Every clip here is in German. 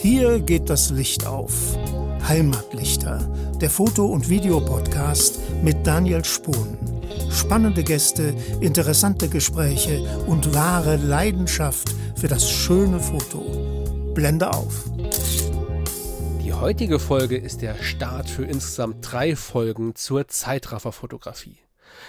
Hier geht das Licht auf. Heimatlichter, der Foto- und Videopodcast mit Daniel Spohn. Spannende Gäste, interessante Gespräche und wahre Leidenschaft für das schöne Foto. Blende auf. Die heutige Folge ist der Start für insgesamt drei Folgen zur Zeitrafferfotografie.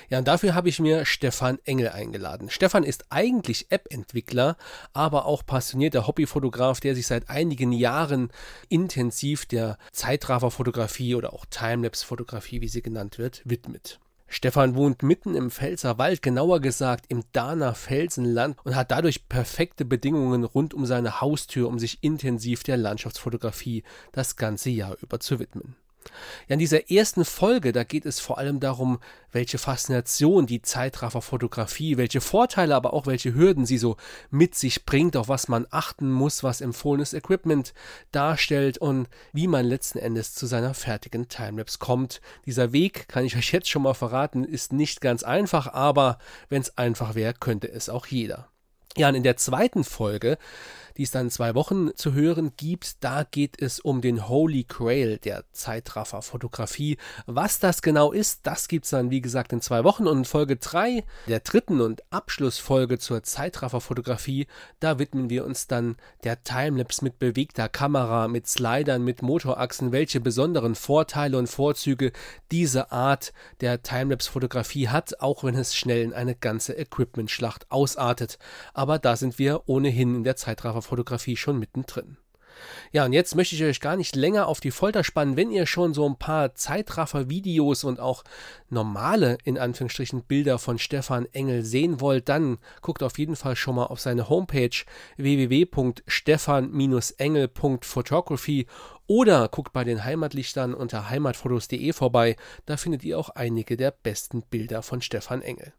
Ja, und dafür habe ich mir Stefan Engel eingeladen. Stefan ist eigentlich App-Entwickler, aber auch passionierter Hobbyfotograf, der sich seit einigen Jahren intensiv der Zeitrafferfotografie oder auch Timelapse-Fotografie, wie sie genannt wird, widmet. Stefan wohnt mitten im Pfälzer Wald, genauer gesagt im Dahner Felsenland und hat dadurch perfekte Bedingungen rund um seine Haustür, um sich intensiv der Landschaftsfotografie das ganze Jahr über zu widmen. Ja, in dieser ersten Folge, da geht es vor allem darum, welche Faszination die Zeitrafferfotografie, welche Vorteile, aber auch welche Hürden sie so mit sich bringt, auf was man achten muss, was empfohlenes Equipment darstellt und wie man letzten Endes zu seiner fertigen Timelapse kommt. Dieser Weg, kann ich euch jetzt schon mal verraten, ist nicht ganz einfach, aber wenn es einfach wäre, könnte es auch jeder. Ja, und in der zweiten Folge die es dann zwei Wochen zu hören gibt. Da geht es um den Holy Grail der Zeitraffer-Fotografie. Was das genau ist, das gibt es dann, wie gesagt, in zwei Wochen. Und in Folge 3, der dritten und Abschlussfolge zur Zeitraffer-Fotografie, da widmen wir uns dann der Timelapse mit bewegter Kamera, mit Slidern, mit Motorachsen, welche besonderen Vorteile und Vorzüge diese Art der Timelapse-Fotografie hat, auch wenn es schnell in eine ganze Equipment-Schlacht ausartet. Aber da sind wir ohnehin in der Zeitraffer Fotografie schon mittendrin. Ja, und jetzt möchte ich euch gar nicht länger auf die Folter spannen. Wenn ihr schon so ein paar Zeitraffer-Videos und auch normale, in Anführungsstrichen, Bilder von Stefan Engel sehen wollt, dann guckt auf jeden Fall schon mal auf seine Homepage www.stefan-engel.photography oder guckt bei den Heimatlichtern unter heimatfotos.de vorbei. Da findet ihr auch einige der besten Bilder von Stefan Engel.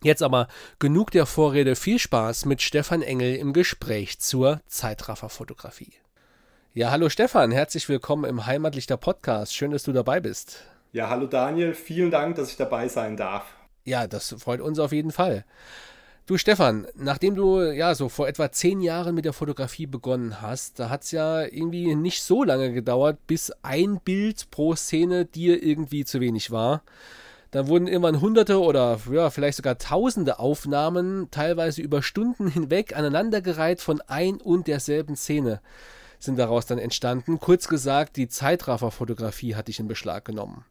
Jetzt aber genug der Vorrede, viel Spaß mit Stefan Engel im Gespräch zur Zeitrafferfotografie. Ja, hallo Stefan, herzlich willkommen im Heimatlichter Podcast. Schön, dass du dabei bist. Ja, hallo Daniel, vielen Dank, dass ich dabei sein darf. Ja, das freut uns auf jeden Fall. Du Stefan, nachdem du ja so vor etwa zehn Jahren mit der Fotografie begonnen hast, da hat es ja irgendwie nicht so lange gedauert, bis ein Bild pro Szene dir irgendwie zu wenig war. Dann wurden irgendwann hunderte oder ja, vielleicht sogar tausende Aufnahmen, teilweise über Stunden hinweg, aneinandergereiht von ein und derselben Szene sind daraus dann entstanden. Kurz gesagt, die Zeitrafferfotografie hat dich in Beschlag genommen.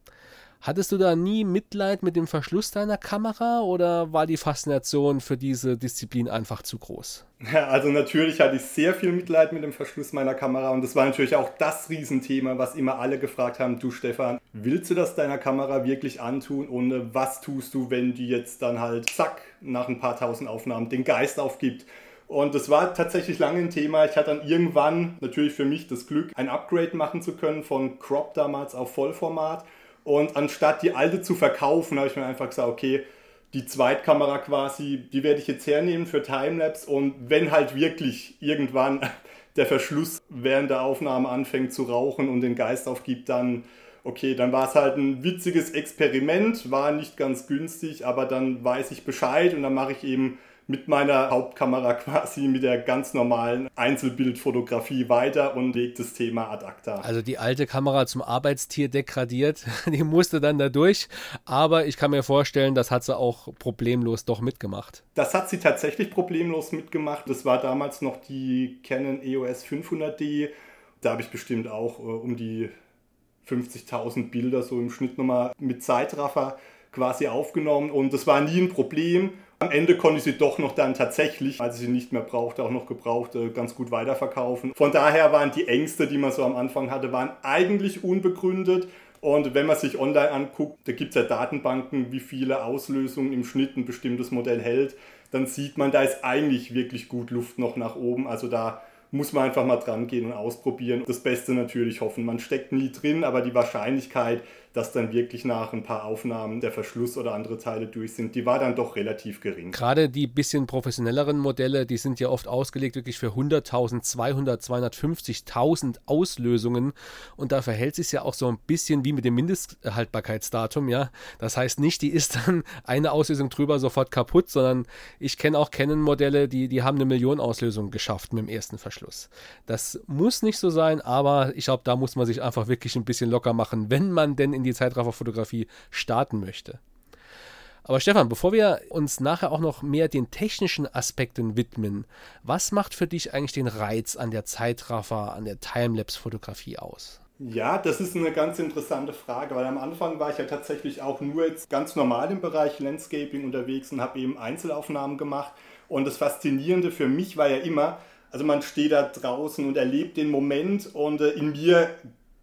Hattest du da nie Mitleid mit dem Verschluss deiner Kamera oder war die Faszination für diese Disziplin einfach zu groß? Ja, also natürlich hatte ich sehr viel Mitleid mit dem Verschluss meiner Kamera und das war natürlich auch das Riesenthema, was immer alle gefragt haben, du Stefan, willst du das deiner Kamera wirklich antun und was tust du, wenn die jetzt dann halt zack nach ein paar tausend Aufnahmen den Geist aufgibt? Und das war tatsächlich lange ein Thema. Ich hatte dann irgendwann natürlich für mich das Glück, ein Upgrade machen zu können von Crop damals auf Vollformat und anstatt die alte zu verkaufen, habe ich mir einfach gesagt, okay, die Zweitkamera quasi, die werde ich jetzt hernehmen für Timelapse. Und wenn halt wirklich irgendwann der Verschluss während der Aufnahme anfängt zu rauchen und den Geist aufgibt, dann okay, dann war es halt ein witziges Experiment, war nicht ganz günstig, aber dann weiß ich Bescheid und dann mache ich eben mit meiner Hauptkamera quasi mit der ganz normalen Einzelbildfotografie weiter und legt das Thema ad acta. Also die alte Kamera zum Arbeitstier degradiert, die musste dann da durch, aber ich kann mir vorstellen, das hat sie auch problemlos doch mitgemacht. Das hat sie tatsächlich problemlos mitgemacht. Das war damals noch die Canon EOS 500D. Da habe ich bestimmt auch äh, um die 50.000 Bilder so im Schnitt nochmal mit Zeitraffer quasi aufgenommen und das war nie ein Problem. Am Ende konnte ich sie doch noch dann tatsächlich, als ich sie nicht mehr brauchte, auch noch gebraucht, äh, ganz gut weiterverkaufen. Von daher waren die Ängste, die man so am Anfang hatte, waren eigentlich unbegründet. Und wenn man sich online anguckt, da gibt es ja Datenbanken, wie viele Auslösungen im Schnitt ein bestimmtes Modell hält, dann sieht man, da ist eigentlich wirklich gut Luft noch nach oben. Also da muss man einfach mal dran gehen und ausprobieren. Das Beste natürlich hoffen. Man steckt nie drin, aber die Wahrscheinlichkeit, dass dann wirklich nach ein paar Aufnahmen der Verschluss oder andere Teile durch sind, die war dann doch relativ gering. Gerade die bisschen professionelleren Modelle, die sind ja oft ausgelegt wirklich für 100.000, 200, 250.000 Auslösungen und da verhält sich ja auch so ein bisschen wie mit dem Mindesthaltbarkeitsdatum, ja. Das heißt nicht, die ist dann eine Auslösung drüber sofort kaputt, sondern ich kenne auch Canon-Modelle, die, die haben eine Million Auslösungen geschafft mit dem ersten Verschluss. Schluss. Das muss nicht so sein, aber ich glaube, da muss man sich einfach wirklich ein bisschen locker machen, wenn man denn in die Zeitrafferfotografie starten möchte. Aber Stefan, bevor wir uns nachher auch noch mehr den technischen Aspekten widmen, was macht für dich eigentlich den Reiz an der Zeitraffer, an der Timelapse-Fotografie aus? Ja, das ist eine ganz interessante Frage, weil am Anfang war ich ja tatsächlich auch nur jetzt ganz normal im Bereich Landscaping unterwegs und habe eben Einzelaufnahmen gemacht. Und das Faszinierende für mich war ja immer, also man steht da draußen und erlebt den Moment und äh, in mir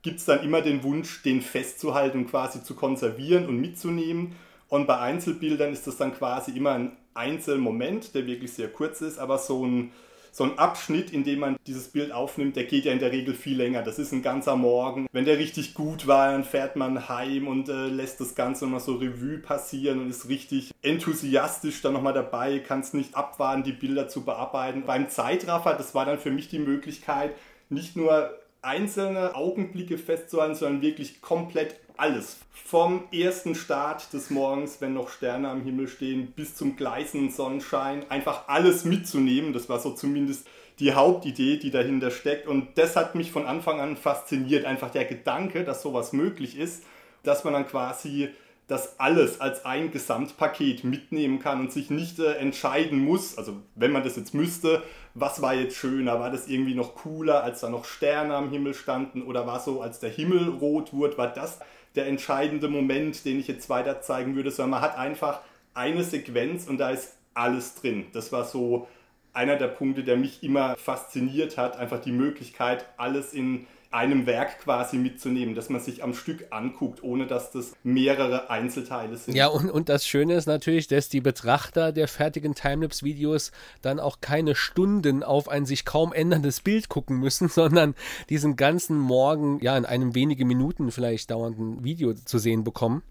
gibt es dann immer den Wunsch, den festzuhalten und quasi zu konservieren und mitzunehmen. Und bei Einzelbildern ist das dann quasi immer ein Einzelmoment, der wirklich sehr kurz ist, aber so ein so ein Abschnitt, in dem man dieses Bild aufnimmt, der geht ja in der Regel viel länger. Das ist ein ganzer Morgen. Wenn der richtig gut war, dann fährt man heim und äh, lässt das Ganze nochmal so Revue passieren und ist richtig enthusiastisch dann nochmal dabei, kann es nicht abwarten, die Bilder zu bearbeiten. Beim Zeitraffer, das war dann für mich die Möglichkeit, nicht nur einzelne Augenblicke festzuhalten, sondern wirklich komplett alles. Vom ersten Start des Morgens, wenn noch Sterne am Himmel stehen, bis zum gleißenden Sonnenschein, einfach alles mitzunehmen. Das war so zumindest die Hauptidee, die dahinter steckt. Und das hat mich von Anfang an fasziniert. Einfach der Gedanke, dass sowas möglich ist, dass man dann quasi das alles als ein Gesamtpaket mitnehmen kann und sich nicht äh, entscheiden muss, also wenn man das jetzt müsste, was war jetzt schöner, war das irgendwie noch cooler, als da noch Sterne am Himmel standen oder war so, als der Himmel rot wurde, war das der entscheidende Moment, den ich jetzt weiter zeigen würde, sondern man hat einfach eine Sequenz und da ist alles drin. Das war so einer der Punkte, der mich immer fasziniert hat, einfach die Möglichkeit, alles in einem Werk quasi mitzunehmen, dass man sich am Stück anguckt, ohne dass das mehrere Einzelteile sind. Ja, und, und das Schöne ist natürlich, dass die Betrachter der fertigen Timelapse-Videos dann auch keine Stunden auf ein sich kaum änderndes Bild gucken müssen, sondern diesen ganzen Morgen ja in einem wenige Minuten vielleicht dauernden Video zu sehen bekommen.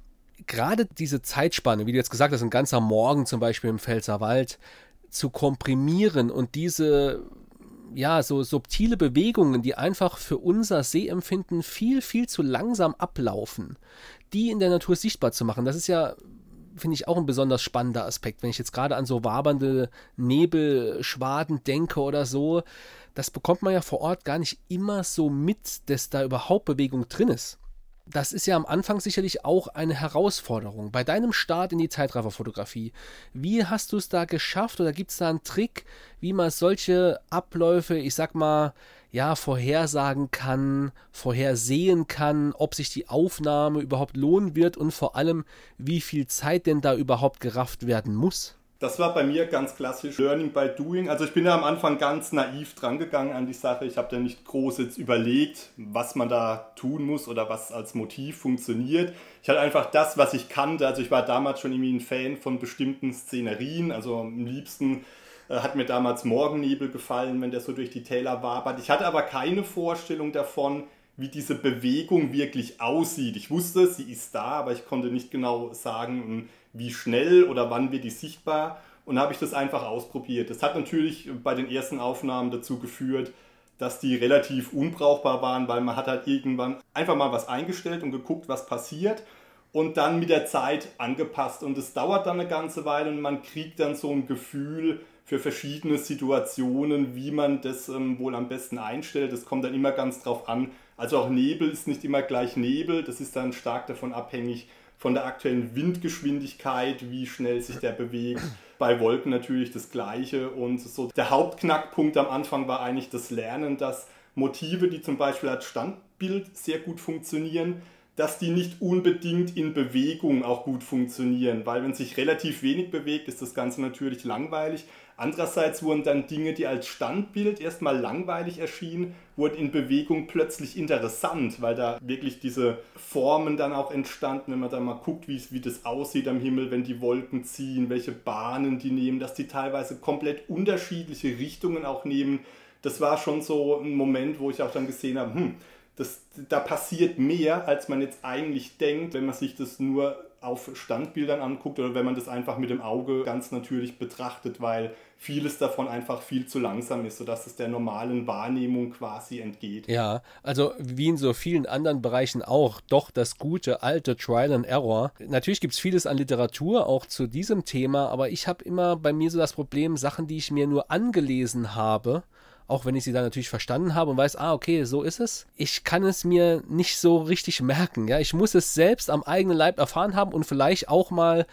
Gerade diese Zeitspanne, wie du jetzt gesagt hast, ein ganzer Morgen zum Beispiel im Pfälzerwald, zu komprimieren und diese ja, so subtile Bewegungen, die einfach für unser Sehempfinden viel, viel zu langsam ablaufen, die in der Natur sichtbar zu machen. Das ist ja, finde ich, auch ein besonders spannender Aspekt. Wenn ich jetzt gerade an so wabernde Nebelschwaden denke oder so, das bekommt man ja vor Ort gar nicht immer so mit, dass da überhaupt Bewegung drin ist das ist ja am Anfang sicherlich auch eine Herausforderung. Bei deinem Start in die Zeitrafferfotografie, wie hast du es da geschafft oder gibt es da einen Trick, wie man solche Abläufe, ich sag mal, ja, vorhersagen kann, vorhersehen kann, ob sich die Aufnahme überhaupt lohnen wird und vor allem, wie viel Zeit denn da überhaupt gerafft werden muss? Das war bei mir ganz klassisch Learning by Doing. Also ich bin ja am Anfang ganz naiv drangegangen an die Sache. Ich habe da nicht groß jetzt überlegt, was man da tun muss oder was als Motiv funktioniert. Ich hatte einfach das, was ich kannte. Also ich war damals schon irgendwie ein Fan von bestimmten Szenerien. Also am liebsten äh, hat mir damals Morgennebel gefallen, wenn der so durch die Täler wabert. Ich hatte aber keine Vorstellung davon, wie diese Bewegung wirklich aussieht. Ich wusste, sie ist da, aber ich konnte nicht genau sagen, wie schnell oder wann wird die sichtbar und habe ich das einfach ausprobiert. Das hat natürlich bei den ersten Aufnahmen dazu geführt, dass die relativ unbrauchbar waren, weil man hat halt irgendwann einfach mal was eingestellt und geguckt, was passiert und dann mit der Zeit angepasst und es dauert dann eine ganze Weile und man kriegt dann so ein Gefühl für verschiedene Situationen, wie man das ähm, wohl am besten einstellt. Das kommt dann immer ganz drauf an. Also auch Nebel ist nicht immer gleich Nebel, das ist dann stark davon abhängig, von der aktuellen Windgeschwindigkeit, wie schnell sich der bewegt. Bei Wolken natürlich das Gleiche. Und so der Hauptknackpunkt am Anfang war eigentlich das Lernen, dass Motive, die zum Beispiel als Standbild sehr gut funktionieren, dass die nicht unbedingt in Bewegung auch gut funktionieren, weil wenn sich relativ wenig bewegt, ist das Ganze natürlich langweilig. Andererseits wurden dann Dinge, die als Standbild erstmal langweilig erschienen, wurden in Bewegung plötzlich interessant, weil da wirklich diese Formen dann auch entstanden, wenn man da mal guckt, wie, wie das aussieht am Himmel, wenn die Wolken ziehen, welche Bahnen die nehmen, dass die teilweise komplett unterschiedliche Richtungen auch nehmen. Das war schon so ein Moment, wo ich auch dann gesehen habe, hm, das, da passiert mehr, als man jetzt eigentlich denkt, wenn man sich das nur auf Standbildern anguckt oder wenn man das einfach mit dem Auge ganz natürlich betrachtet, weil vieles davon einfach viel zu langsam ist, sodass es der normalen Wahrnehmung quasi entgeht. Ja, also wie in so vielen anderen Bereichen auch, doch das gute alte Trial and Error. Natürlich gibt es vieles an Literatur auch zu diesem Thema, aber ich habe immer bei mir so das Problem, Sachen, die ich mir nur angelesen habe, auch wenn ich sie dann natürlich verstanden habe und weiß, ah, okay, so ist es. Ich kann es mir nicht so richtig merken. Ja, ich muss es selbst am eigenen Leib erfahren haben und vielleicht auch mal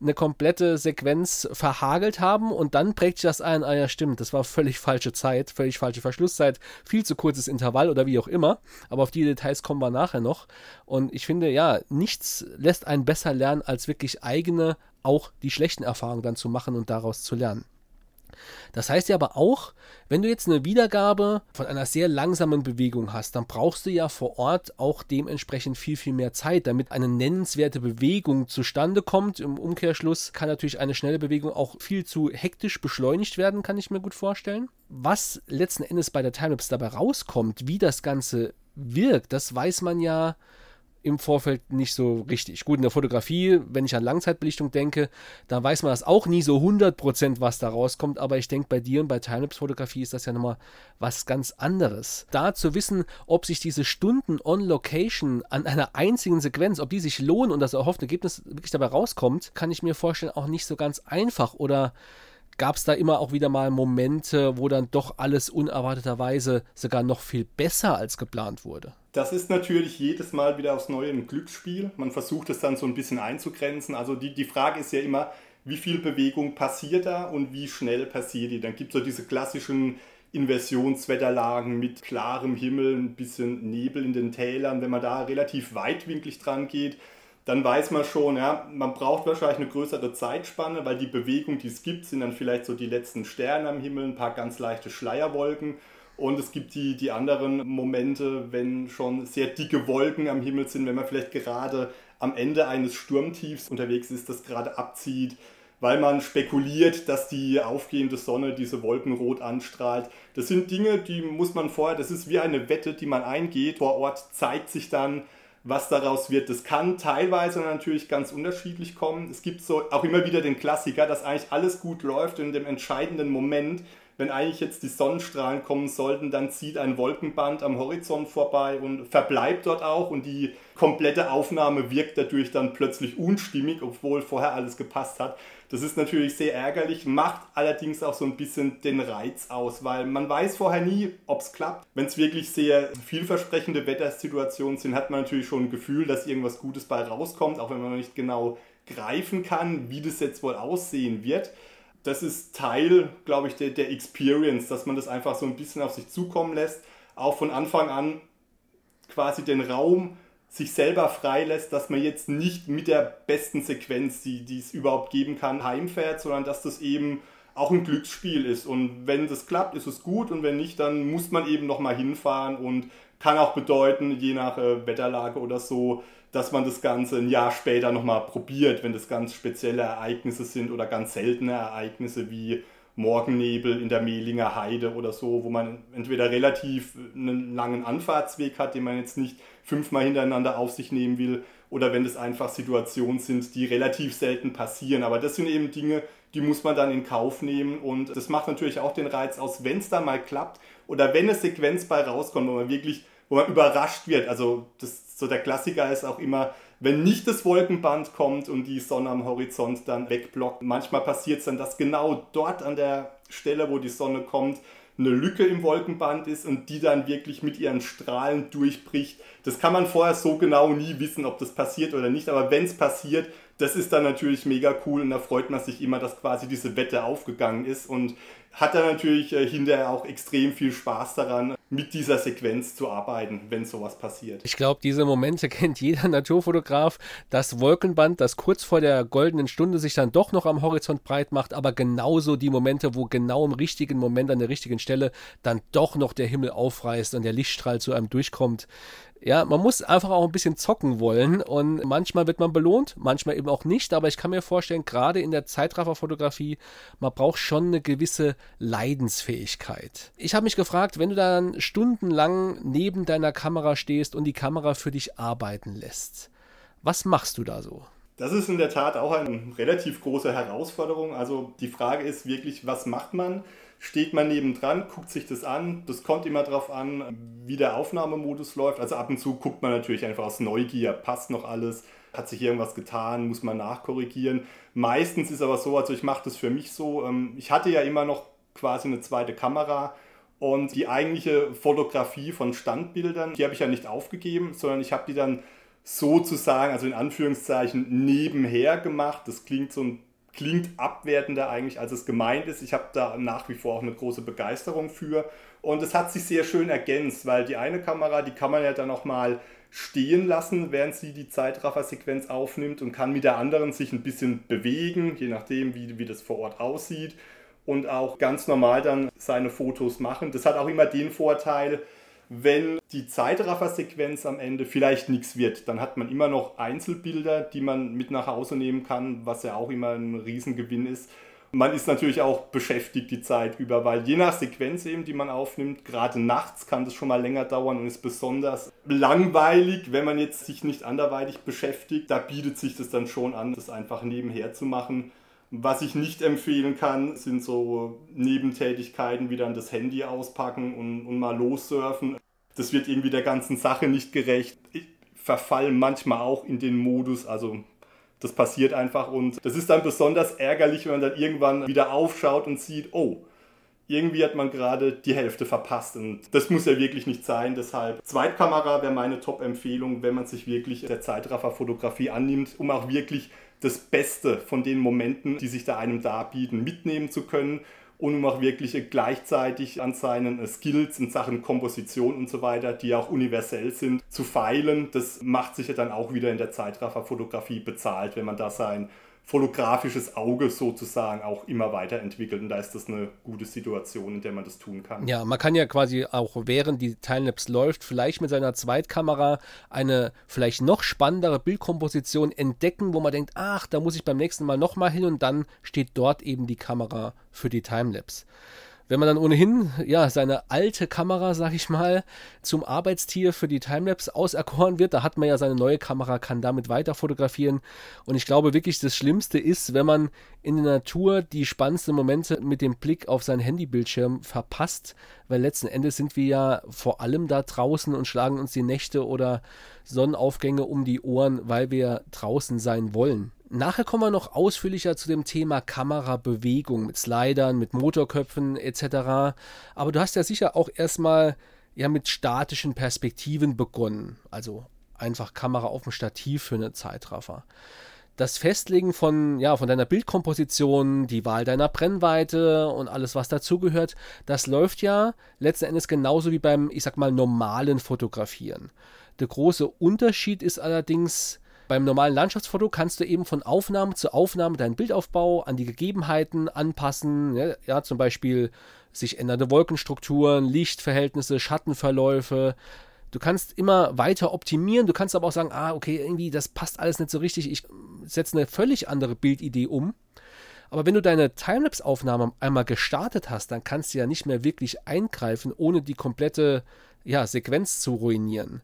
eine komplette Sequenz verhagelt haben und dann prägt sich das ein, ah ja, stimmt, das war völlig falsche Zeit, völlig falsche Verschlusszeit, viel zu kurzes Intervall oder wie auch immer. Aber auf die Details kommen wir nachher noch. Und ich finde, ja, nichts lässt einen besser lernen, als wirklich eigene, auch die schlechten Erfahrungen dann zu machen und daraus zu lernen. Das heißt ja aber auch, wenn du jetzt eine Wiedergabe von einer sehr langsamen Bewegung hast, dann brauchst du ja vor Ort auch dementsprechend viel, viel mehr Zeit, damit eine nennenswerte Bewegung zustande kommt. Im Umkehrschluss kann natürlich eine schnelle Bewegung auch viel zu hektisch beschleunigt werden, kann ich mir gut vorstellen. Was letzten Endes bei der Timelapse dabei rauskommt, wie das Ganze wirkt, das weiß man ja im Vorfeld nicht so richtig. Gut, in der Fotografie, wenn ich an Langzeitbelichtung denke, da weiß man das auch nie so 100%, was da rauskommt, aber ich denke, bei dir und bei Timelapse-Fotografie ist das ja nochmal was ganz anderes. Da zu wissen, ob sich diese Stunden on Location an einer einzigen Sequenz, ob die sich lohnen und das erhoffte Ergebnis wirklich dabei rauskommt, kann ich mir vorstellen, auch nicht so ganz einfach oder gab es da immer auch wieder mal Momente, wo dann doch alles unerwarteterweise sogar noch viel besser als geplant wurde. Das ist natürlich jedes Mal wieder aufs Neue ein Glücksspiel. Man versucht es dann so ein bisschen einzugrenzen. Also die, die Frage ist ja immer, wie viel Bewegung passiert da und wie schnell passiert die. Dann gibt es so diese klassischen Inversionswetterlagen mit klarem Himmel, ein bisschen Nebel in den Tälern. Wenn man da relativ weitwinklig dran geht, dann weiß man schon, ja, man braucht wahrscheinlich eine größere Zeitspanne, weil die Bewegung, die es gibt, sind dann vielleicht so die letzten Sterne am Himmel, ein paar ganz leichte Schleierwolken. Und es gibt die, die anderen Momente, wenn schon sehr dicke Wolken am Himmel sind, wenn man vielleicht gerade am Ende eines Sturmtiefs unterwegs ist, das gerade abzieht, weil man spekuliert, dass die aufgehende Sonne diese Wolken rot anstrahlt. Das sind Dinge, die muss man vorher, das ist wie eine Wette, die man eingeht. Vor Ort zeigt sich dann, was daraus wird. Das kann teilweise natürlich ganz unterschiedlich kommen. Es gibt so auch immer wieder den Klassiker, dass eigentlich alles gut läuft in dem entscheidenden Moment, wenn eigentlich jetzt die Sonnenstrahlen kommen sollten, dann zieht ein Wolkenband am Horizont vorbei und verbleibt dort auch und die komplette Aufnahme wirkt dadurch dann plötzlich unstimmig, obwohl vorher alles gepasst hat. Das ist natürlich sehr ärgerlich, macht allerdings auch so ein bisschen den Reiz aus, weil man weiß vorher nie, ob es klappt. Wenn es wirklich sehr vielversprechende Wettersituationen sind, hat man natürlich schon ein Gefühl, dass irgendwas Gutes bei rauskommt, auch wenn man nicht genau greifen kann, wie das jetzt wohl aussehen wird. Das ist Teil, glaube ich, der, der Experience, dass man das einfach so ein bisschen auf sich zukommen lässt, auch von Anfang an quasi den Raum sich selber freilässt, dass man jetzt nicht mit der besten Sequenz, die, die es überhaupt geben kann, heimfährt, sondern dass das eben auch ein Glücksspiel ist. Und wenn das klappt, ist es gut und wenn nicht, dann muss man eben nochmal hinfahren und kann auch bedeuten, je nach äh, Wetterlage oder so, dass man das Ganze ein Jahr später nochmal probiert, wenn das ganz spezielle Ereignisse sind oder ganz seltene Ereignisse wie Morgennebel in der Mehlinger Heide oder so, wo man entweder relativ einen langen Anfahrtsweg hat, den man jetzt nicht fünfmal hintereinander auf sich nehmen will, oder wenn es einfach Situationen sind, die relativ selten passieren. Aber das sind eben Dinge, die muss man dann in Kauf nehmen und das macht natürlich auch den Reiz aus, wenn es dann mal klappt oder wenn eine Sequenz bei rauskommt, wo man wirklich, wo man überrascht wird. Also das, so der Klassiker ist auch immer, wenn nicht das Wolkenband kommt und die Sonne am Horizont dann wegblockt. Manchmal passiert es dann, dass genau dort an der Stelle, wo die Sonne kommt, eine Lücke im Wolkenband ist und die dann wirklich mit ihren Strahlen durchbricht. Das kann man vorher so genau nie wissen, ob das passiert oder nicht, aber wenn es passiert, das ist dann natürlich mega cool und da freut man sich immer, dass quasi diese Wette aufgegangen ist und hat dann natürlich äh, hinterher auch extrem viel Spaß daran, mit dieser Sequenz zu arbeiten, wenn sowas passiert. Ich glaube, diese Momente kennt jeder Naturfotograf. Das Wolkenband, das kurz vor der goldenen Stunde sich dann doch noch am Horizont breit macht, aber genauso die Momente, wo genau im richtigen Moment an der richtigen Stelle dann doch noch der Himmel aufreißt und der Lichtstrahl zu einem durchkommt. Ja, man muss einfach auch ein bisschen zocken wollen und manchmal wird man belohnt, manchmal eben auch nicht, aber ich kann mir vorstellen, gerade in der Zeitrafferfotografie, man braucht schon eine gewisse Leidensfähigkeit. Ich habe mich gefragt, wenn du dann stundenlang neben deiner Kamera stehst und die Kamera für dich arbeiten lässt, was machst du da so? Das ist in der Tat auch eine relativ große Herausforderung. Also die Frage ist wirklich, was macht man? Steht man nebendran, guckt sich das an. Das kommt immer darauf an, wie der Aufnahmemodus läuft. Also ab und zu guckt man natürlich einfach aus Neugier, passt noch alles, hat sich irgendwas getan, muss man nachkorrigieren. Meistens ist aber so, also ich mache das für mich so, ähm, ich hatte ja immer noch quasi eine zweite Kamera Und die eigentliche Fotografie von Standbildern, die habe ich ja nicht aufgegeben, sondern ich habe die dann sozusagen, also in Anführungszeichen, nebenher gemacht. Das klingt so ein klingt abwertender eigentlich, als es gemeint ist. Ich habe da nach wie vor auch eine große Begeisterung für. Und es hat sich sehr schön ergänzt, weil die eine Kamera, die kann man ja dann auch mal stehen lassen, während sie die Zeitraffer-Sequenz aufnimmt und kann mit der anderen sich ein bisschen bewegen, je nachdem, wie, wie das vor Ort aussieht. Und auch ganz normal dann seine Fotos machen. Das hat auch immer den Vorteil, wenn die Zeitraffer-Sequenz am Ende vielleicht nichts wird, dann hat man immer noch Einzelbilder, die man mit nach Hause nehmen kann, was ja auch immer ein Riesengewinn ist. Man ist natürlich auch beschäftigt die Zeit über, weil je nach Sequenz eben, die man aufnimmt, gerade nachts kann das schon mal länger dauern und ist besonders langweilig, wenn man jetzt sich nicht anderweitig beschäftigt. Da bietet sich das dann schon an, das einfach nebenher zu machen. Was ich nicht empfehlen kann, sind so Nebentätigkeiten wie dann das Handy auspacken und, und mal lossurfen. Das wird irgendwie der ganzen Sache nicht gerecht. Ich verfall manchmal auch in den Modus, also das passiert einfach und das ist dann besonders ärgerlich, wenn man dann irgendwann wieder aufschaut und sieht, oh, irgendwie hat man gerade die Hälfte verpasst und das muss ja wirklich nicht sein. Deshalb Zweitkamera wäre meine Top-Empfehlung, wenn man sich wirklich der Zeitraffer-Fotografie annimmt, um auch wirklich das Beste von den Momenten, die sich da einem darbieten, mitnehmen zu können und um auch wirklich gleichzeitig an seinen Skills in Sachen Komposition und so weiter, die auch universell sind, zu feilen. Das macht sich ja dann auch wieder in der Zeitraffer-Fotografie bezahlt, wenn man da sein fotografisches Auge sozusagen auch immer weiterentwickelt. Und da ist das eine gute Situation, in der man das tun kann. Ja, man kann ja quasi auch während die Timelapse läuft, vielleicht mit seiner Zweitkamera eine vielleicht noch spannendere Bildkomposition entdecken, wo man denkt, ach, da muss ich beim nächsten Mal nochmal hin und dann steht dort eben die Kamera für die Timelapse. Wenn man dann ohnehin ja seine alte Kamera, sag ich mal, zum Arbeitstier für die Timelapse auserkoren wird, da hat man ja seine neue Kamera, kann damit weiter fotografieren. Und ich glaube wirklich, das Schlimmste ist, wenn man in der Natur die spannendsten Momente mit dem Blick auf seinen Handybildschirm verpasst, weil letzten Endes sind wir ja vor allem da draußen und schlagen uns die Nächte oder Sonnenaufgänge um die Ohren, weil wir draußen sein wollen. Nachher kommen wir noch ausführlicher zu dem Thema Kamerabewegung mit Slidern, mit Motorköpfen etc. Aber du hast ja sicher auch erstmal ja mit statischen Perspektiven begonnen. Also einfach Kamera auf dem Stativ für eine Zeitraffer. Das Festlegen von, ja, von deiner Bildkomposition, die Wahl deiner Brennweite und alles, was dazugehört, das läuft ja letzten Endes genauso wie beim, ich sag mal, normalen Fotografieren. Der große Unterschied ist allerdings, beim normalen Landschaftsfoto kannst du eben von Aufnahme zu Aufnahme deinen Bildaufbau an die Gegebenheiten anpassen. Ja, ja, zum Beispiel sich ändernde Wolkenstrukturen, Lichtverhältnisse, Schattenverläufe. Du kannst immer weiter optimieren. Du kannst aber auch sagen, ah, okay, irgendwie, das passt alles nicht so richtig. Ich setze eine völlig andere Bildidee um. Aber wenn du deine Timelapse-Aufnahme einmal gestartet hast, dann kannst du ja nicht mehr wirklich eingreifen, ohne die komplette ja, Sequenz zu ruinieren.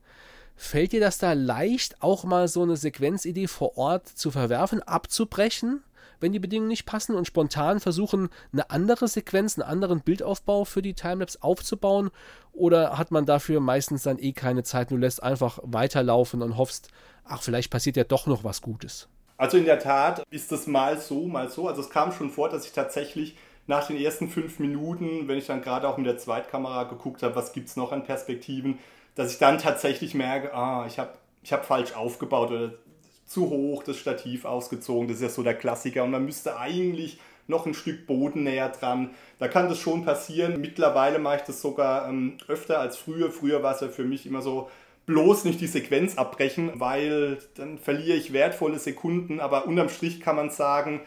Fällt dir das da leicht, auch mal so eine Sequenzidee vor Ort zu verwerfen, abzubrechen, wenn die Bedingungen nicht passen und spontan versuchen, eine andere Sequenz, einen anderen Bildaufbau für die Timelapse aufzubauen? Oder hat man dafür meistens dann eh keine Zeit, du lässt einfach weiterlaufen und hoffst, ach, vielleicht passiert ja doch noch was Gutes? Also in der Tat ist das mal so, mal so. Also es kam schon vor, dass ich tatsächlich nach den ersten fünf Minuten, wenn ich dann gerade auch mit der Zweitkamera geguckt habe, was gibt es noch an Perspektiven, dass ich dann tatsächlich merke, ah, ich habe ich hab falsch aufgebaut oder zu hoch das Stativ ausgezogen. Das ist ja so der Klassiker und man müsste eigentlich noch ein Stück Boden näher dran. Da kann das schon passieren. Mittlerweile mache ich das sogar ähm, öfter als früher. Früher war es ja für mich immer so, bloß nicht die Sequenz abbrechen, weil dann verliere ich wertvolle Sekunden. Aber unterm Strich kann man sagen,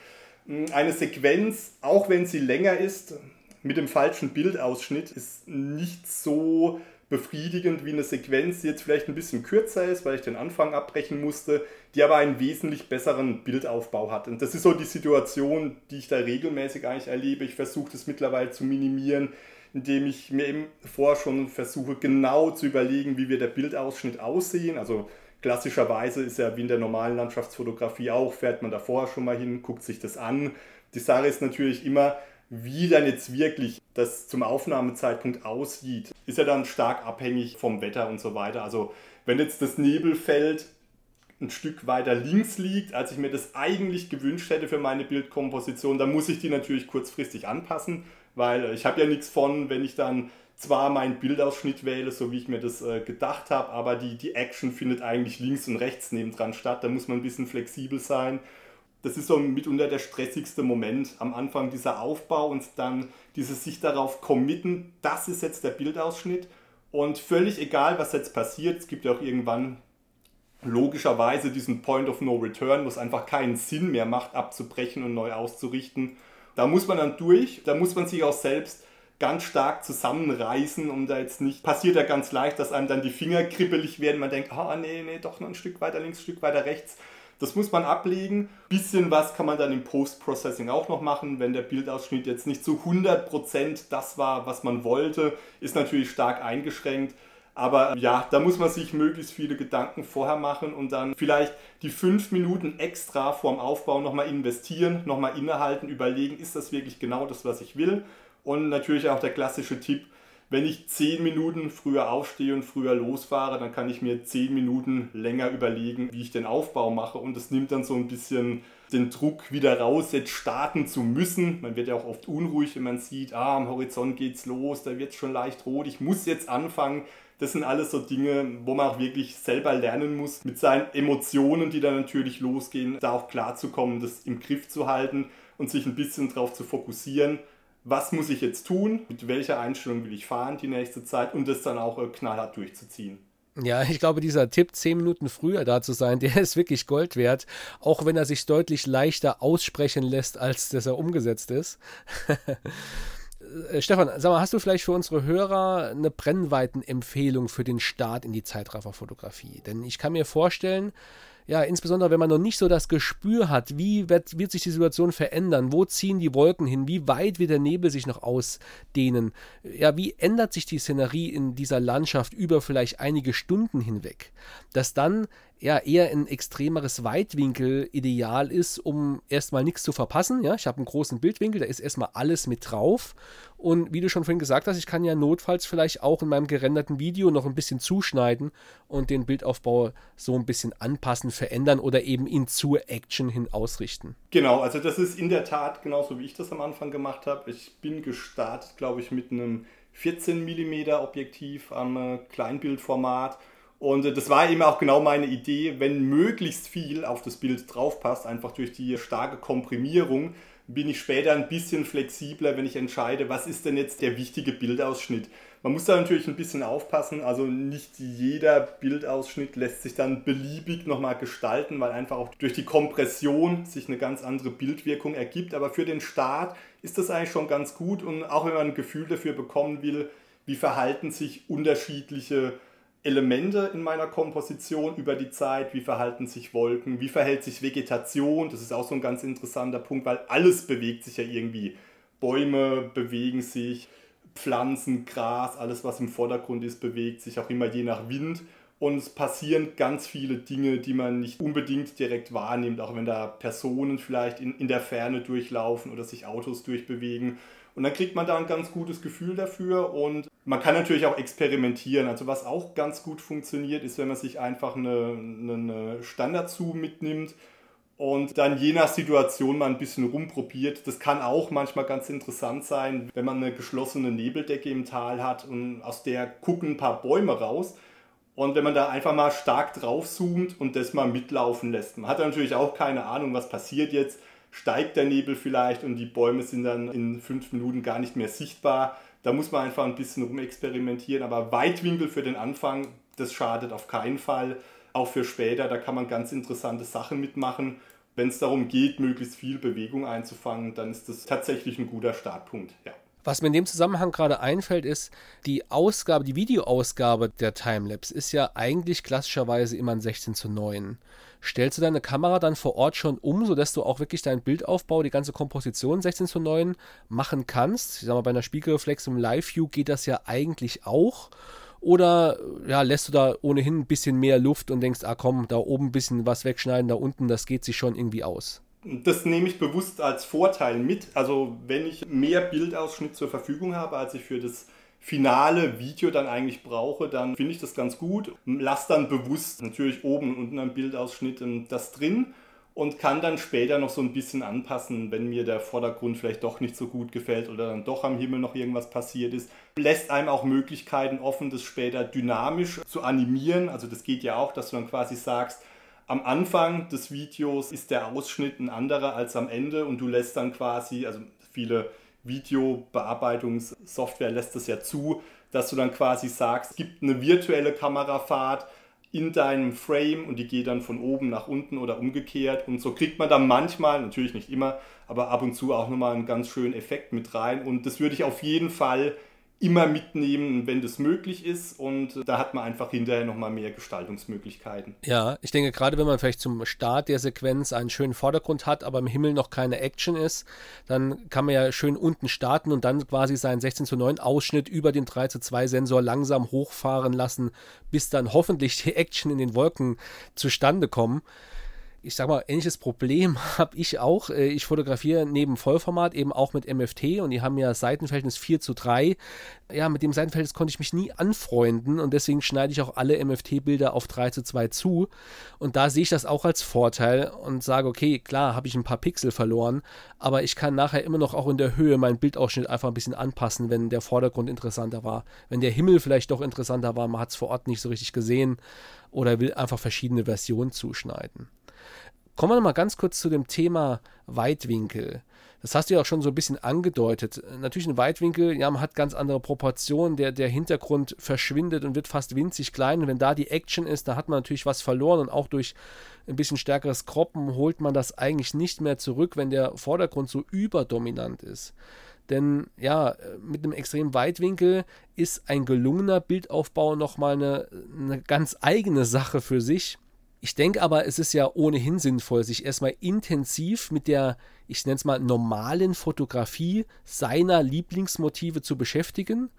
eine Sequenz, auch wenn sie länger ist, mit dem falschen Bildausschnitt, ist nicht so befriedigend wie eine Sequenz, die jetzt vielleicht ein bisschen kürzer ist, weil ich den Anfang abbrechen musste, die aber einen wesentlich besseren Bildaufbau hat. Und das ist so die Situation, die ich da regelmäßig eigentlich erlebe. Ich versuche das mittlerweile zu minimieren, indem ich mir eben vorher schon versuche, genau zu überlegen, wie wird der Bildausschnitt aussehen. Also klassischerweise ist ja wie in der normalen Landschaftsfotografie auch, fährt man da vorher schon mal hin, guckt sich das an. Die Sache ist natürlich immer, wie dann jetzt wirklich das zum Aufnahmezeitpunkt aussieht, ist ja dann stark abhängig vom Wetter und so weiter. Also wenn jetzt das Nebelfeld ein Stück weiter links liegt, als ich mir das eigentlich gewünscht hätte für meine Bildkomposition, dann muss ich die natürlich kurzfristig anpassen, weil ich habe ja nichts von, wenn ich dann zwar meinen Bildausschnitt wähle, so wie ich mir das äh, gedacht habe, aber die, die Action findet eigentlich links und rechts nebendran statt. Da muss man ein bisschen flexibel sein. Das ist so mitunter der stressigste Moment am Anfang dieser Aufbau und dann dieses sich darauf committen, das ist jetzt der Bildausschnitt und völlig egal, was jetzt passiert, es gibt ja auch irgendwann logischerweise diesen Point of No Return, wo es einfach keinen Sinn mehr macht, abzubrechen und neu auszurichten. Da muss man dann durch, da muss man sich auch selbst ganz stark zusammenreißen, um da jetzt nicht, passiert ja ganz leicht, dass einem dann die Finger kribbelig werden, man denkt, ah nee, nee, doch noch ein Stück weiter links, ein Stück weiter rechts. Das muss man ablegen. Bisschen was kann man dann im Post-Processing auch noch machen, wenn der Bildausschnitt jetzt nicht zu 100% das war, was man wollte, ist natürlich stark eingeschränkt. Aber ja, da muss man sich möglichst viele Gedanken vorher machen und dann vielleicht die fünf Minuten extra vorm Aufbau nochmal investieren, nochmal innehalten, überlegen, ist das wirklich genau das, was ich will? Und natürlich auch der klassische Tipp, wenn ich zehn Minuten früher aufstehe und früher losfahre, dann kann ich mir zehn Minuten länger überlegen, wie ich den Aufbau mache. Und das nimmt dann so ein bisschen den Druck wieder raus, jetzt starten zu müssen. Man wird ja auch oft unruhig, wenn man sieht, ah, am Horizont geht's los, da wird es schon leicht rot, ich muss jetzt anfangen. Das sind alles so Dinge, wo man auch wirklich selber lernen muss, mit seinen Emotionen, die dann natürlich losgehen, da auch klarzukommen, das im Griff zu halten und sich ein bisschen darauf zu fokussieren was muss ich jetzt tun, mit welcher Einstellung will ich fahren die nächste Zeit und das dann auch äh, knallhart durchzuziehen. Ja, ich glaube, dieser Tipp, zehn Minuten früher da zu sein, der ist wirklich Gold wert, auch wenn er sich deutlich leichter aussprechen lässt, als dass er umgesetzt ist. Äh, Stefan, sag mal, hast du vielleicht für unsere Hörer eine Brennweitenempfehlung für den Start in die Zeitrafferfotografie? Denn ich kann mir vorstellen, ja, insbesondere wenn man noch nicht so das Gespür hat, wie wird, wird sich die Situation verändern, wo ziehen die Wolken hin, wie weit wird der Nebel sich noch ausdehnen, ja, wie ändert sich die Szenerie in dieser Landschaft über vielleicht einige Stunden hinweg, dass dann ja eher ein extremeres Weitwinkel-Ideal ist, um erstmal nichts zu verpassen. Ja, ich habe einen großen Bildwinkel, da ist erstmal alles mit drauf. Und wie du schon vorhin gesagt hast, ich kann ja notfalls vielleicht auch in meinem gerenderten Video noch ein bisschen zuschneiden und den Bildaufbau so ein bisschen anpassen, verändern oder eben ihn zur Action hin ausrichten. Genau, also das ist in der Tat genauso wie ich das am Anfang gemacht habe. Ich bin gestartet, glaube ich, mit einem 14 mm Objektiv am äh, Kleinbildformat und äh, das war eben auch genau meine Idee, wenn möglichst viel auf das Bild draufpasst, einfach durch die starke Komprimierung, bin ich später ein bisschen flexibler, wenn ich entscheide, was ist denn jetzt der wichtige Bildausschnitt. Man muss da natürlich ein bisschen aufpassen, also nicht jeder Bildausschnitt lässt sich dann beliebig nochmal gestalten, weil einfach auch durch die Kompression sich eine ganz andere Bildwirkung ergibt. Aber für den Start ist das eigentlich schon ganz gut und auch wenn man ein Gefühl dafür bekommen will, wie verhalten sich unterschiedliche Elemente in meiner Komposition über die Zeit, wie verhalten sich Wolken, wie verhält sich Vegetation, das ist auch so ein ganz interessanter Punkt, weil alles bewegt sich ja irgendwie. Bäume bewegen sich, Pflanzen, Gras, alles was im Vordergrund ist, bewegt sich auch immer je nach Wind. Und es passieren ganz viele Dinge, die man nicht unbedingt direkt wahrnimmt, auch wenn da Personen vielleicht in, in der Ferne durchlaufen oder sich Autos durchbewegen. Und dann kriegt man da ein ganz gutes Gefühl dafür und man kann natürlich auch experimentieren. Also was auch ganz gut funktioniert, ist, wenn man sich einfach eine, eine Standard-Zoom mitnimmt und dann je nach Situation mal ein bisschen rumprobiert. Das kann auch manchmal ganz interessant sein, wenn man eine geschlossene Nebeldecke im Tal hat und aus der gucken ein paar Bäume raus. Und wenn man da einfach mal stark drauf zoomt und das mal mitlaufen lässt. Man hat natürlich auch keine Ahnung, was passiert jetzt steigt der Nebel vielleicht und die Bäume sind dann in fünf Minuten gar nicht mehr sichtbar. Da muss man einfach ein bisschen rumexperimentieren, aber Weitwinkel für den Anfang, das schadet auf keinen Fall. Auch für später, da kann man ganz interessante Sachen mitmachen. Wenn es darum geht, möglichst viel Bewegung einzufangen, dann ist das tatsächlich ein guter Startpunkt. Ja. Was mir in dem Zusammenhang gerade einfällt, ist, die Ausgabe, die Videoausgabe der Timelapse ist ja eigentlich klassischerweise immer ein 16 zu 9. Stellst du deine Kamera dann vor Ort schon um, sodass du auch wirklich deinen Bildaufbau, die ganze Komposition 16 zu 9 machen kannst? Ich sag mal, bei einer Spiegelreflex im Live-View geht das ja eigentlich auch. Oder ja, lässt du da ohnehin ein bisschen mehr Luft und denkst, ah komm, da oben ein bisschen was wegschneiden, da unten, das geht sich schon irgendwie aus? Das nehme ich bewusst als Vorteil mit. Also wenn ich mehr Bildausschnitt zur Verfügung habe, als ich für das finale Video dann eigentlich brauche, dann finde ich das ganz gut. Lass dann bewusst natürlich oben und unten am Bildausschnitt das drin und kann dann später noch so ein bisschen anpassen, wenn mir der Vordergrund vielleicht doch nicht so gut gefällt oder dann doch am Himmel noch irgendwas passiert ist. Lässt einem auch Möglichkeiten offen, das später dynamisch zu animieren. Also das geht ja auch, dass du dann quasi sagst, am Anfang des Videos ist der Ausschnitt ein anderer als am Ende und du lässt dann quasi, also viele Videobearbeitungssoftware lässt das ja zu, dass du dann quasi sagst, es gibt eine virtuelle Kamerafahrt, in deinem Frame und die geht dann von oben nach unten oder umgekehrt. Und so kriegt man dann manchmal, natürlich nicht immer, aber ab und zu auch nochmal einen ganz schönen Effekt mit rein. Und das würde ich auf jeden Fall immer mitnehmen, wenn das möglich ist. Und da hat man einfach hinterher nochmal mehr Gestaltungsmöglichkeiten. Ja, ich denke, gerade wenn man vielleicht zum Start der Sequenz einen schönen Vordergrund hat, aber im Himmel noch keine Action ist, dann kann man ja schön unten starten und dann quasi seinen 16 zu 9 Ausschnitt über den 3 zu 2 Sensor langsam hochfahren lassen, bis dann hoffentlich die Action in den Wolken zustande kommen ich sag mal, ähnliches Problem habe ich auch. Äh, ich fotografiere neben Vollformat eben auch mit MFT und die haben ja Seitenverhältnis 4 zu 3. Ja, mit dem Seitenverhältnis konnte ich mich nie anfreunden und deswegen schneide ich auch alle MFT-Bilder auf 3 zu 2 zu. Und da sehe ich das auch als Vorteil und sage, okay, klar, habe ich ein paar Pixel verloren, aber ich kann nachher immer noch auch in der Höhe meinen Bildausschnitt einfach ein bisschen anpassen, wenn der Vordergrund interessanter war. Wenn der Himmel vielleicht doch interessanter war, man hat es vor Ort nicht so richtig gesehen oder will einfach verschiedene Versionen zuschneiden. Kommen wir nochmal ganz kurz zu dem Thema Weitwinkel. Das hast du ja auch schon so ein bisschen angedeutet. Natürlich ein Weitwinkel, ja, man hat ganz andere Proportionen. Der, der Hintergrund verschwindet und wird fast winzig klein. Und wenn da die Action ist, da hat man natürlich was verloren. Und auch durch ein bisschen stärkeres Kroppen holt man das eigentlich nicht mehr zurück, wenn der Vordergrund so überdominant ist. Denn ja, mit einem extremen Weitwinkel ist ein gelungener Bildaufbau nochmal eine, eine ganz eigene Sache für sich. Ich denke aber, es ist ja ohnehin sinnvoll, sich erstmal intensiv mit der, ich nenne es mal, normalen Fotografie seiner Lieblingsmotive zu beschäftigen,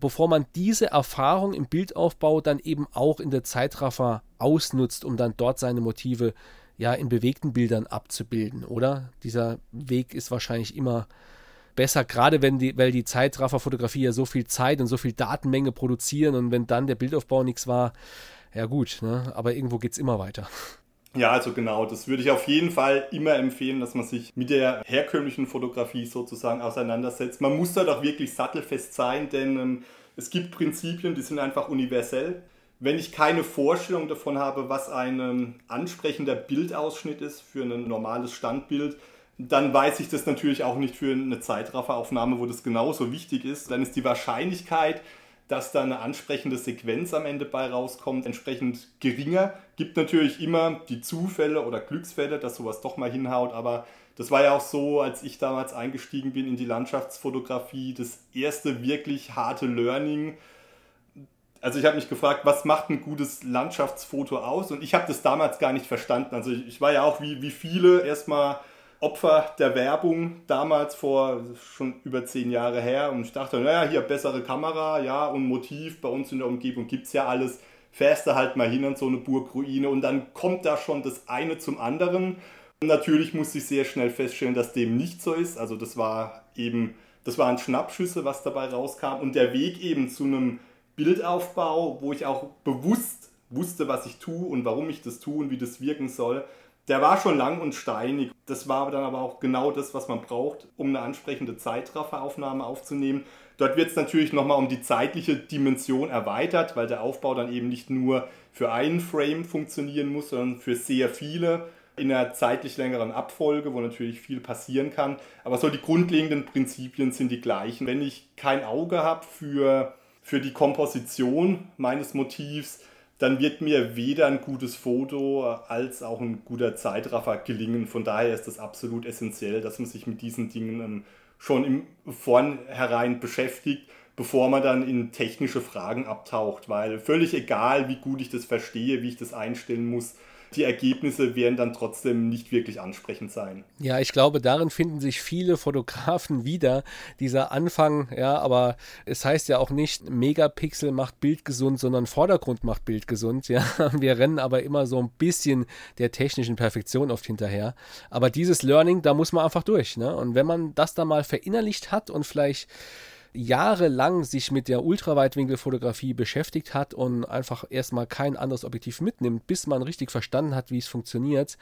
bevor man diese Erfahrung im Bildaufbau dann eben auch in der Zeitraffer ausnutzt, um dann dort seine Motive ja in bewegten Bildern abzubilden, oder? Dieser Weg ist wahrscheinlich immer besser, gerade wenn die, weil die Zeitrafferfotografie ja so viel Zeit und so viel Datenmenge produzieren und wenn dann der Bildaufbau nichts war, ja gut, ne? aber irgendwo geht es immer weiter. Ja, also genau, das würde ich auf jeden Fall immer empfehlen, dass man sich mit der herkömmlichen Fotografie sozusagen auseinandersetzt. Man muss da doch wirklich sattelfest sein, denn ähm, es gibt Prinzipien, die sind einfach universell. Wenn ich keine Vorstellung davon habe, was ein ähm, ansprechender Bildausschnitt ist für ein normales Standbild, dann weiß ich das natürlich auch nicht für eine Zeitrafferaufnahme, wo das genauso wichtig ist. Dann ist die Wahrscheinlichkeit, dass da eine ansprechende Sequenz am Ende bei rauskommt, entsprechend geringer. Gibt natürlich immer die Zufälle oder Glücksfälle, dass sowas doch mal hinhaut, aber das war ja auch so, als ich damals eingestiegen bin in die Landschaftsfotografie, das erste wirklich harte Learning. Also ich habe mich gefragt, was macht ein gutes Landschaftsfoto aus? Und ich habe das damals gar nicht verstanden. Also ich, war ja auch wie, wie viele erstmal Opfer der Werbung damals vor schon über zehn Jahre her und ich dachte, naja, hier bessere Kamera, ja, und Motiv, bei uns in der Umgebung gibt es ja alles, fährst du halt mal hin an so eine Burgruine und dann kommt da schon das eine zum anderen. Und natürlich musste ich sehr schnell feststellen, dass dem nicht so ist. Also das war eben, das waren Schnappschüsse, was dabei rauskam und der Weg eben zu einem Bildaufbau, wo ich auch bewusst wusste, was ich tue und warum ich das tue und wie das wirken soll, der war schon lang und steinig. Das war dann aber auch genau das, was man braucht, um eine ansprechende Zeitrafferaufnahme aufzunehmen. Dort wird es natürlich nochmal um die zeitliche Dimension erweitert, weil der Aufbau dann eben nicht nur für einen Frame funktionieren muss, sondern für sehr viele in einer zeitlich längeren Abfolge, wo natürlich viel passieren kann. Aber so die grundlegenden Prinzipien sind die gleichen. Wenn ich kein Auge habe für, für die Komposition meines Motivs, dann wird mir weder ein gutes Foto als auch ein guter Zeitraffer gelingen. Von daher ist es absolut essentiell, dass man sich mit diesen Dingen ähm, schon im Vornherein beschäftigt, bevor man dann in technische Fragen abtaucht. Weil völlig egal, wie gut ich das verstehe, wie ich das einstellen muss, die Ergebnisse werden dann trotzdem nicht wirklich ansprechend sein. Ja, ich glaube, darin finden sich viele Fotografen wieder. Dieser Anfang, ja, aber es heißt ja auch nicht, Megapixel macht Bild gesund, sondern Vordergrund macht Bild gesund. Ja, wir rennen aber immer so ein bisschen der technischen Perfektion oft hinterher. Aber dieses Learning, da muss man einfach durch. Ne? Und wenn man das da mal verinnerlicht hat und vielleicht jahrelang sich mit der Ultraweitwinkelfotografie beschäftigt hat und einfach erstmal kein anderes Objektiv mitnimmt, bis man richtig verstanden hat, wie es funktioniert,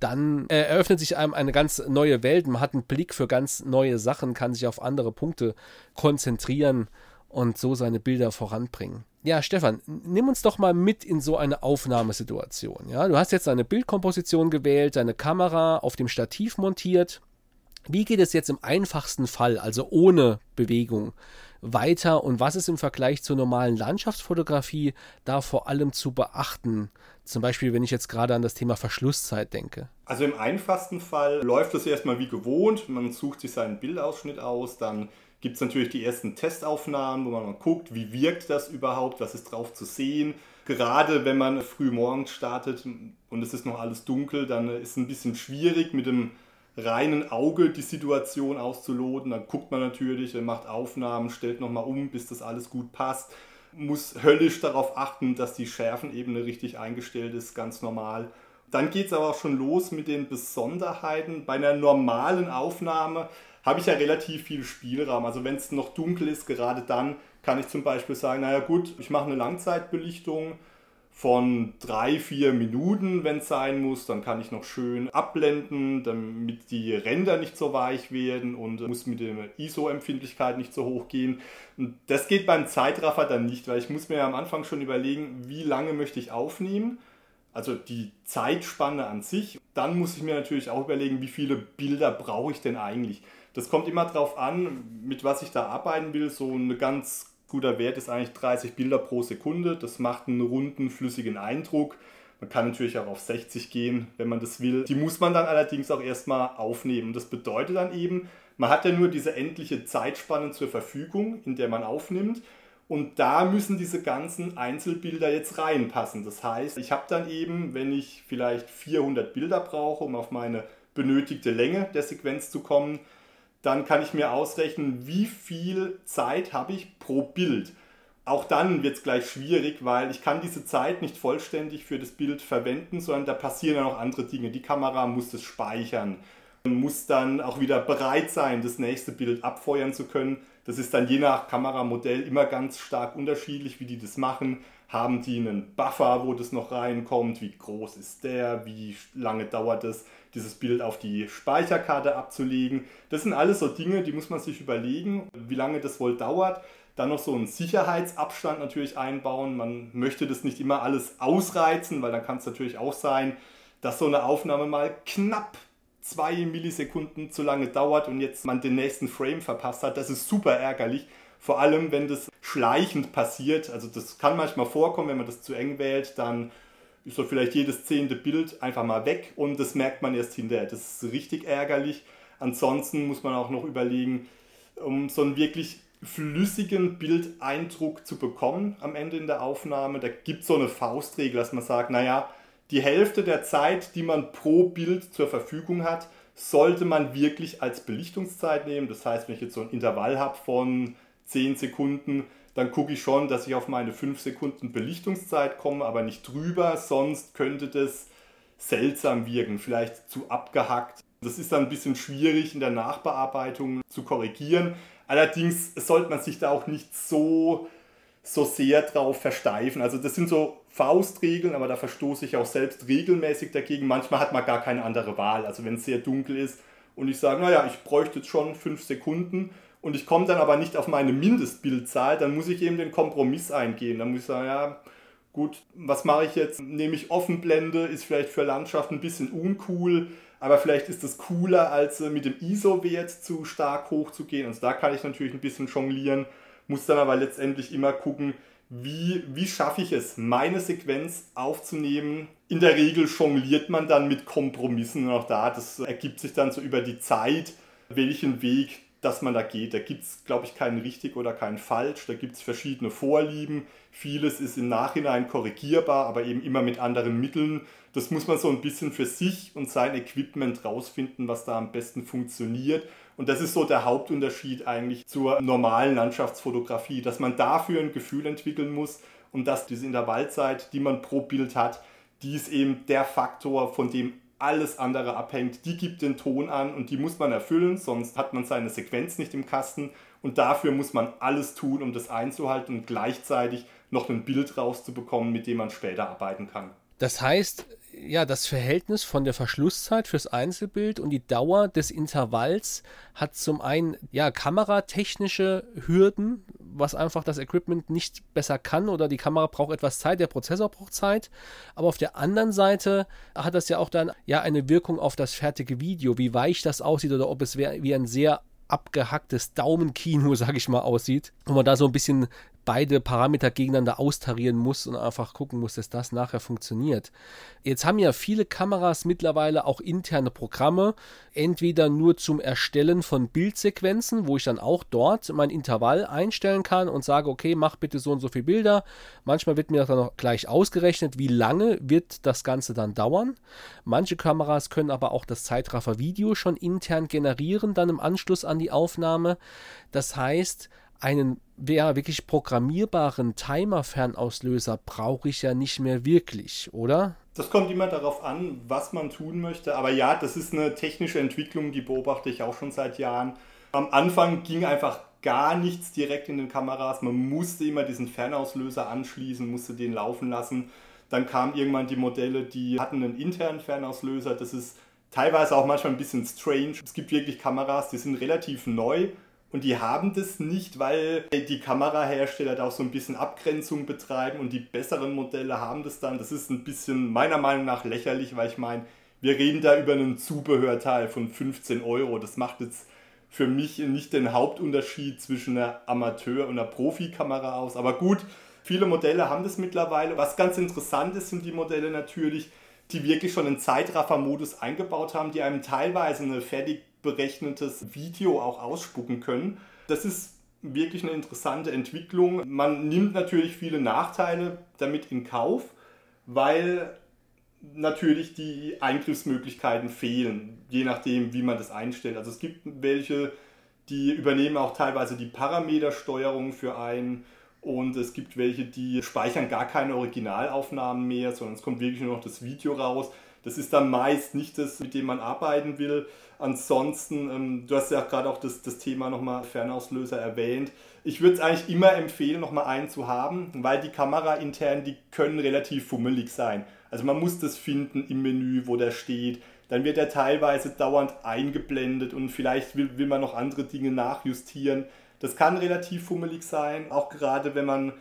dann eröffnet sich einem eine ganz neue Welt. Man hat einen Blick für ganz neue Sachen, kann sich auf andere Punkte konzentrieren und so seine Bilder voranbringen. Ja, Stefan, nimm uns doch mal mit in so eine Aufnahmesituation. Ja, du hast jetzt eine Bildkomposition gewählt, deine Kamera auf dem Stativ montiert. Wie geht es jetzt im einfachsten Fall, also ohne Bewegung, weiter und was ist im Vergleich zur normalen Landschaftsfotografie da vor allem zu beachten? Zum Beispiel, wenn ich jetzt gerade an das Thema Verschlusszeit denke. Also im einfachsten Fall läuft es erstmal wie gewohnt. Man sucht sich seinen Bildausschnitt aus, dann gibt es natürlich die ersten Testaufnahmen, wo man mal guckt, wie wirkt das überhaupt, was ist drauf zu sehen. Gerade wenn man früh morgens startet und es ist noch alles dunkel, dann ist es ein bisschen schwierig mit dem reinen Auge die Situation auszuloten. Dann guckt man natürlich, macht Aufnahmen, stellt nochmal um, bis das alles gut passt. Muss höllisch darauf achten, dass die Schärfenebene richtig eingestellt ist, ganz normal. Dann geht es aber auch schon los mit den Besonderheiten. Bei einer normalen Aufnahme habe ich ja relativ viel Spielraum. Also wenn es noch dunkel ist, gerade dann kann ich zum Beispiel sagen, naja gut, ich mache eine Langzeitbelichtung von drei, vier Minuten, wenn es sein muss. Dann kann ich noch schön abblenden, damit die Ränder nicht so weich werden und muss mit der ISO-Empfindlichkeit nicht so hoch gehen. Und das geht beim Zeitraffer dann nicht, weil ich muss mir am Anfang schon überlegen, wie lange möchte ich aufnehmen. Also die Zeitspanne an sich. Dann muss ich mir natürlich auch überlegen, wie viele Bilder brauche ich denn eigentlich. Das kommt immer darauf an, mit was ich da arbeiten will. So ein ganz guter Wert ist eigentlich 30 Bilder pro Sekunde. Das macht einen runden, flüssigen Eindruck. Man kann natürlich auch auf 60 gehen, wenn man das will. Die muss man dann allerdings auch erstmal aufnehmen. Das bedeutet dann eben, man hat ja nur diese endliche Zeitspanne zur Verfügung, in der man aufnimmt. Und da müssen diese ganzen Einzelbilder jetzt reinpassen. Das heißt, ich habe dann eben, wenn ich vielleicht 400 Bilder brauche, um auf meine benötigte Länge der Sequenz zu kommen, dann kann ich mir ausrechnen, wie viel Zeit habe ich pro Bild. Auch dann wird es gleich schwierig, weil ich kann diese Zeit nicht vollständig für das Bild verwenden, sondern da passieren ja noch andere Dinge. Die Kamera muss es speichern, muss dann auch wieder bereit sein, das nächste Bild abfeuern zu können. Das ist dann je nach Kameramodell immer ganz stark unterschiedlich, wie die das machen. Haben die einen Buffer, wo das noch reinkommt? Wie groß ist der? Wie lange dauert es? Dieses Bild auf die Speicherkarte abzulegen. Das sind alles so Dinge, die muss man sich überlegen, wie lange das wohl dauert. Dann noch so einen Sicherheitsabstand natürlich einbauen. Man möchte das nicht immer alles ausreizen, weil dann kann es natürlich auch sein, dass so eine Aufnahme mal knapp zwei Millisekunden zu lange dauert und jetzt man den nächsten Frame verpasst hat. Das ist super ärgerlich. Vor allem, wenn das schleichend passiert. Also das kann manchmal vorkommen, wenn man das zu eng wählt, dann ist so vielleicht jedes zehnte Bild einfach mal weg und das merkt man erst hinterher. Das ist richtig ärgerlich. Ansonsten muss man auch noch überlegen, um so einen wirklich flüssigen Bildeindruck zu bekommen am Ende in der Aufnahme, da gibt es so eine Faustregel, dass man sagt, naja, die Hälfte der Zeit, die man pro Bild zur Verfügung hat, sollte man wirklich als Belichtungszeit nehmen. Das heißt, wenn ich jetzt so ein Intervall habe von 10 Sekunden, dann gucke ich schon, dass ich auf meine 5 Sekunden Belichtungszeit komme, aber nicht drüber, sonst könnte das seltsam wirken, vielleicht zu abgehackt. Das ist dann ein bisschen schwierig in der Nachbearbeitung zu korrigieren. Allerdings sollte man sich da auch nicht so, so sehr drauf versteifen. Also das sind so Faustregeln, aber da verstoße ich auch selbst regelmäßig dagegen. Manchmal hat man gar keine andere Wahl. Also wenn es sehr dunkel ist und ich sage, naja, ich bräuchte jetzt schon 5 Sekunden, und ich komme dann aber nicht auf meine Mindestbildzahl, dann muss ich eben den Kompromiss eingehen. Dann muss ich sagen, ja, gut, was mache ich jetzt? Nehme ich Offenblende, ist vielleicht für Landschaft ein bisschen uncool, aber vielleicht ist es cooler, als äh, mit dem ISO-Wert zu stark hoch zu gehen. Also da kann ich natürlich ein bisschen jonglieren, muss dann aber letztendlich immer gucken, wie, wie schaffe ich es, meine Sequenz aufzunehmen. In der Regel jongliert man dann mit Kompromissen und auch da, das ergibt sich dann so über die Zeit, welchen Weg dass man da geht. Da gibt es, glaube ich, keinen richtig oder keinen falsch. Da gibt es verschiedene Vorlieben. Vieles ist im Nachhinein korrigierbar, aber eben immer mit anderen Mitteln. Das muss man so ein bisschen für sich und sein Equipment rausfinden, was da am besten funktioniert. Und das ist so der Hauptunterschied eigentlich zur normalen Landschaftsfotografie, dass man dafür ein Gefühl entwickeln muss und dass diese Intervallzeit, die man pro Bild hat, die ist eben der Faktor, von dem alles andere abhängt. Die gibt den Ton an und die muss man erfüllen, sonst hat man seine Sequenz nicht im Kasten. Und dafür muss man alles tun, um das einzuhalten und gleichzeitig noch ein Bild rauszubekommen, mit dem man später arbeiten kann. Das heißt, ja, das Verhältnis von der Verschlusszeit fürs Einzelbild und die Dauer des Intervalls hat zum einen ja kameratechnische Hürden, was einfach das Equipment nicht besser kann oder die Kamera braucht etwas Zeit, der Prozessor braucht Zeit, aber auf der anderen Seite hat das ja auch dann ja eine Wirkung auf das fertige Video, wie weich das aussieht oder ob es wie ein sehr abgehacktes Daumenkino, sage ich mal, aussieht. Und man da so ein bisschen beide Parameter gegeneinander austarieren muss und einfach gucken muss, dass das nachher funktioniert. Jetzt haben ja viele Kameras mittlerweile auch interne Programme, entweder nur zum Erstellen von Bildsequenzen, wo ich dann auch dort mein Intervall einstellen kann und sage, okay, mach bitte so und so viele Bilder. Manchmal wird mir dann auch gleich ausgerechnet, wie lange wird das Ganze dann dauern. Manche Kameras können aber auch das Zeitraffer-Video schon intern generieren, dann im Anschluss an die Aufnahme. Das heißt, einen ja, wirklich programmierbaren Timer-Fernauslöser brauche ich ja nicht mehr wirklich, oder? Das kommt immer darauf an, was man tun möchte. Aber ja, das ist eine technische Entwicklung, die beobachte ich auch schon seit Jahren. Am Anfang ging einfach gar nichts direkt in den Kameras. Man musste immer diesen Fernauslöser anschließen, musste den laufen lassen. Dann kamen irgendwann die Modelle, die hatten einen internen Fernauslöser. Das ist teilweise auch manchmal ein bisschen strange. Es gibt wirklich Kameras, die sind relativ neu und die haben das nicht, weil die Kamerahersteller da auch so ein bisschen Abgrenzung betreiben und die besseren Modelle haben das dann. Das ist ein bisschen meiner Meinung nach lächerlich, weil ich meine, wir reden da über einen Zubehörteil von 15 Euro. Das macht jetzt für mich nicht den Hauptunterschied zwischen einer Amateur- und einer Profikamera aus. Aber gut, viele Modelle haben das mittlerweile. Was ganz interessant ist, sind die Modelle natürlich, die wirklich schon einen Zeitraffer-Modus eingebaut haben, die einem teilweise eine fertig berechnetes Video auch ausspucken können. Das ist wirklich eine interessante Entwicklung. Man nimmt natürlich viele Nachteile damit in Kauf, weil natürlich die Eingriffsmöglichkeiten fehlen, je nachdem, wie man das einstellt. Also es gibt welche, die übernehmen auch teilweise die Parametersteuerung für einen und es gibt welche, die speichern gar keine Originalaufnahmen mehr, sondern es kommt wirklich nur noch das Video raus. Das ist dann meist nicht das, mit dem man arbeiten will. Ansonsten, ähm, du hast ja gerade auch das, das Thema nochmal Fernauslöser erwähnt. Ich würde es eigentlich immer empfehlen, nochmal einen zu haben, weil die Kamera intern, die können relativ fummelig sein. Also man muss das finden im Menü, wo der steht. Dann wird er teilweise dauernd eingeblendet und vielleicht will, will man noch andere Dinge nachjustieren. Das kann relativ fummelig sein, auch gerade wenn man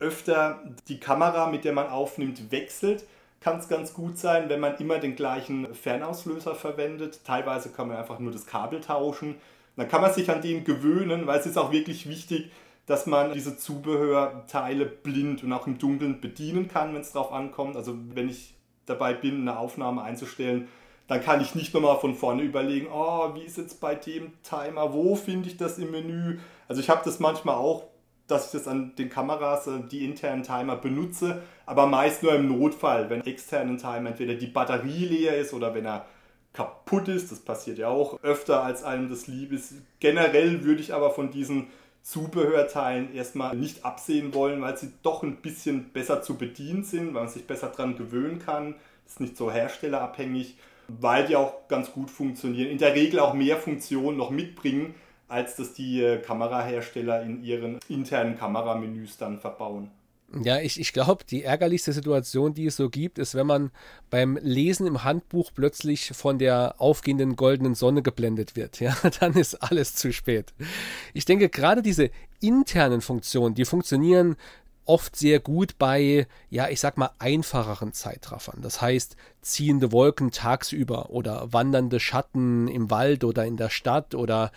öfter die Kamera, mit der man aufnimmt, wechselt kann es ganz gut sein, wenn man immer den gleichen Fernauslöser verwendet. Teilweise kann man einfach nur das Kabel tauschen. Dann kann man sich an den gewöhnen, weil es ist auch wirklich wichtig, dass man diese Zubehörteile blind und auch im Dunkeln bedienen kann, wenn es darauf ankommt. Also wenn ich dabei bin, eine Aufnahme einzustellen, dann kann ich nicht nochmal von vorne überlegen, oh, wie ist jetzt bei dem Timer, wo finde ich das im Menü? Also ich habe das manchmal auch, dass ich das an den Kameras, äh, die internen Timer benutze, aber meist nur im Notfall, wenn externen Timer entweder die Batterie leer ist oder wenn er kaputt ist. Das passiert ja auch öfter, als einem das lieb ist. Generell würde ich aber von diesen Zubehörteilen erstmal nicht absehen wollen, weil sie doch ein bisschen besser zu bedienen sind, weil man sich besser daran gewöhnen kann. Ist nicht so herstellerabhängig, weil die auch ganz gut funktionieren. In der Regel auch mehr Funktionen noch mitbringen, als das die äh, Kamerahersteller in ihren internen Kameramenüs dann verbauen. Ja, ich, ich glaube, die ärgerlichste Situation, die es so gibt, ist, wenn man beim Lesen im Handbuch plötzlich von der aufgehenden goldenen Sonne geblendet wird. Ja, dann ist alles zu spät. Ich denke, gerade diese internen Funktionen, die funktionieren oft sehr gut bei, ja, ich sag mal, einfacheren Zeitraffern. Das heißt, ziehende Wolken tagsüber oder wandernde Schatten im Wald oder in der Stadt oder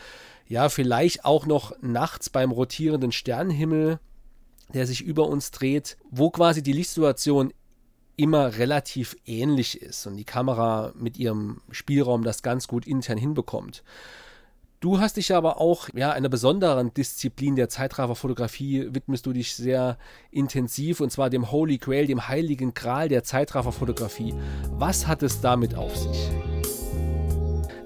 ja, vielleicht auch noch nachts beim rotierenden Sternenhimmel, der sich über uns dreht, wo quasi die Lichtsituation immer relativ ähnlich ist und die Kamera mit ihrem Spielraum das ganz gut intern hinbekommt. Du hast dich aber auch ja, einer besonderen Disziplin der Zeitrafferfotografie widmest du dich sehr intensiv und zwar dem Holy Grail, dem heiligen Gral der Zeitrafferfotografie. Was hat es damit auf sich?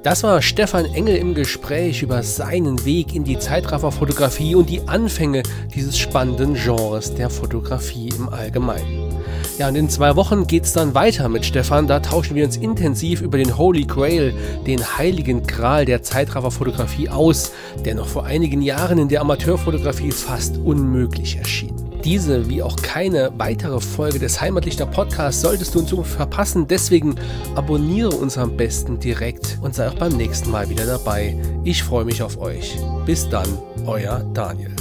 Das war Stefan Engel im Gespräch über seinen Weg in die Zeitrafferfotografie und die Anfänge dieses spannenden Genres der Fotografie im Allgemeinen. Ja, und in zwei Wochen geht es dann weiter mit Stefan. Da tauschen wir uns intensiv über den Holy Grail, den heiligen Gral der Zeitrafferfotografie aus, der noch vor einigen Jahren in der Amateurfotografie fast unmöglich erschien. Diese wie auch keine weitere Folge des Heimatlichter Podcasts solltest du in Zukunft verpassen. Deswegen abonniere uns am besten direkt und sei auch beim nächsten Mal wieder dabei. Ich freue mich auf euch. Bis dann, euer Daniel.